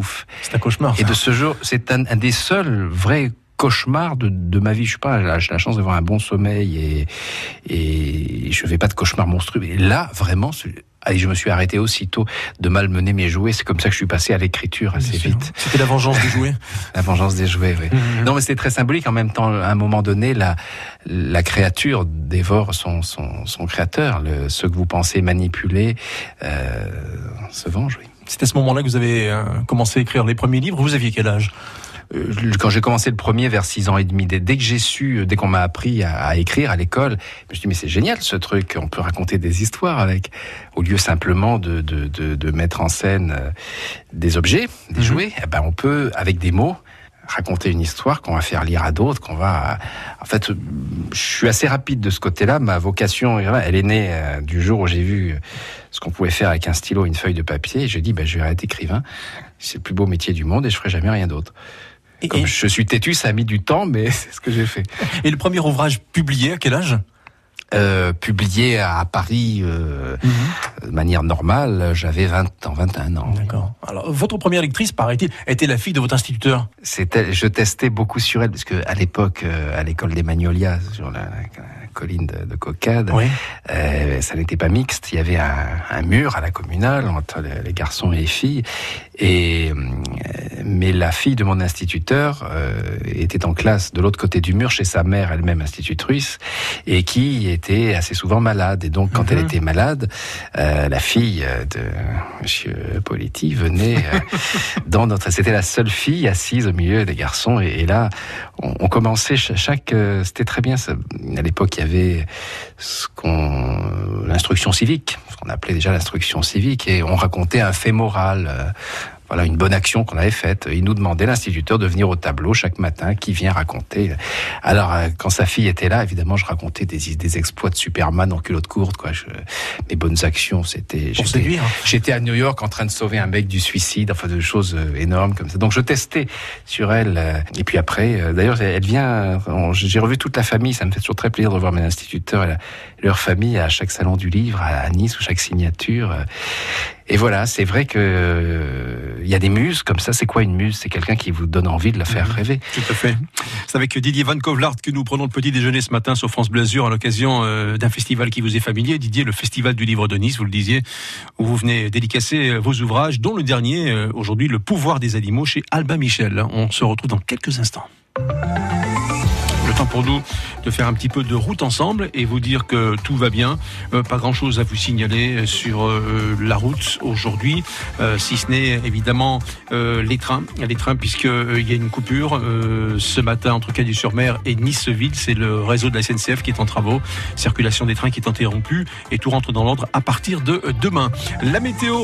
m'étouffe. C'est un cauchemar. Et de ce jour, c'est un, des seuls vrais cauchemars de, ma vie. Je suis pas, j'ai la chance d'avoir un bon sommeil et, et je fais pas de cauchemars monstrueux. Et là, vraiment, Allez, je me suis arrêté aussitôt de malmener mes jouets. C'est comme ça que je suis passé à l'écriture assez vite. C'était la vengeance des jouets. la vengeance des jouets, oui. Mmh. Non, mais c'était très symbolique. En même temps, à un moment donné, la, la créature dévore son, son, son créateur. Le, ce que vous pensez manipuler euh, se venge, oui. C'est à ce moment-là que vous avez euh, commencé à écrire les premiers livres. Vous aviez quel âge? Euh, quand j'ai commencé le premier vers 6 ans et demi, dès, que j'ai su, dès qu'on m'a appris à, écrire à l'école, je me suis dit mais c'est génial ce truc, on peut raconter des histoires avec, au lieu simplement de, de, de, de mettre en scène euh, des objets, des mhm. jouets, eh ben on peut avec des mots raconter une histoire qu'on va faire lire à d'autres, qu'on va. En fait, je suis assez rapide de ce côté-là. Ma vocation, elle est née euh, du jour où j'ai vu ce qu'on pouvait faire avec un stylo, une feuille de papier. Et je dis, ben, je vais être écrivain. C'est le plus beau métier du monde et je ferai jamais rien d'autre. Comme je suis têtu, ça a mis du temps, mais c'est ce que j'ai fait. Et le premier ouvrage publié, à quel âge? Euh, publié à Paris euh, mhm. de manière normale, j'avais 20 ans, 21 ans. D'accord. Alors, votre première lectrice, paraît-il, était la fille de votre instituteur? C'était, je testais beaucoup sur elle, parce que à l'époque, euh, à l'école des Magnolias, sur la, colline de, de Cocade, euh, ça n'était pas mixte. Il y avait un, un, mur à la communale entre les, garçons et les filles. Et, mais la fille de mon instituteur euh, était en classe de l'autre côté du mur chez sa mère, elle-même institutrice, et qui était assez souvent malade. Et donc, quand elle mhm. était malade, euh, la fille de Monsieur Politi venait euh, dans notre. C'était la seule fille assise au milieu des garçons. Et, là, on, on, commençait chaque. C'était très bien. Ça, à l'époque, il y avait ce qu'on l'instruction civique, ce qu'on appelait déjà l'instruction civique, et on racontait un fait moral voilà une bonne action qu'on avait faite. Il nous demandait l'instituteur de venir au tableau chaque matin, qui vient raconter. Alors euh, quand sa fille était là, évidemment, je racontais des, des exploits de Superman en culotte courte, quoi. Je, mes bonnes actions, c'était. J'étais à New York en train de sauver un mec du suicide, enfin de choses euh, énormes comme ça. Donc je testais sur elle. Euh, et puis après, d'ailleurs, elle vient. J'ai revu toute la famille. Ça me fait toujours très plaisir de voir mes instituteurs et leur famille à chaque salon du livre à Nice ou chaque signature. Et voilà, c'est vrai que euh, il y a des muses comme ça. C'est quoi une muse? C'est quelqu'un qui vous donne envie de la faire mhm. rêver. Tout à fait. C'est avec Didier Van Kovlart que nous prenons le petit déjeuner ce matin sur France Blasure à l'occasion euh, d'un festival qui vous est familier. Didier, le Festival du Livre de Nice, vous le disiez, où vous venez dédicacer vos ouvrages, dont le dernier euh, aujourd'hui, Le pouvoir des animaux chez Albin Michel. On se retrouve dans quelques instants pour nous de faire un petit peu de route ensemble et vous dire que tout va bien. Euh, pas grand chose à vous signaler sur euh, la route aujourd'hui, euh, si ce n'est évidemment les trains. Les trains, puisqu'il y a une coupure ce matin entre Cadieux-sur-Mer et Niceville. C'est le réseau de la SNCF qui est en travaux. Circulation des trains qui est interrompue et tout rentre dans l'ordre à partir de demain. La météo.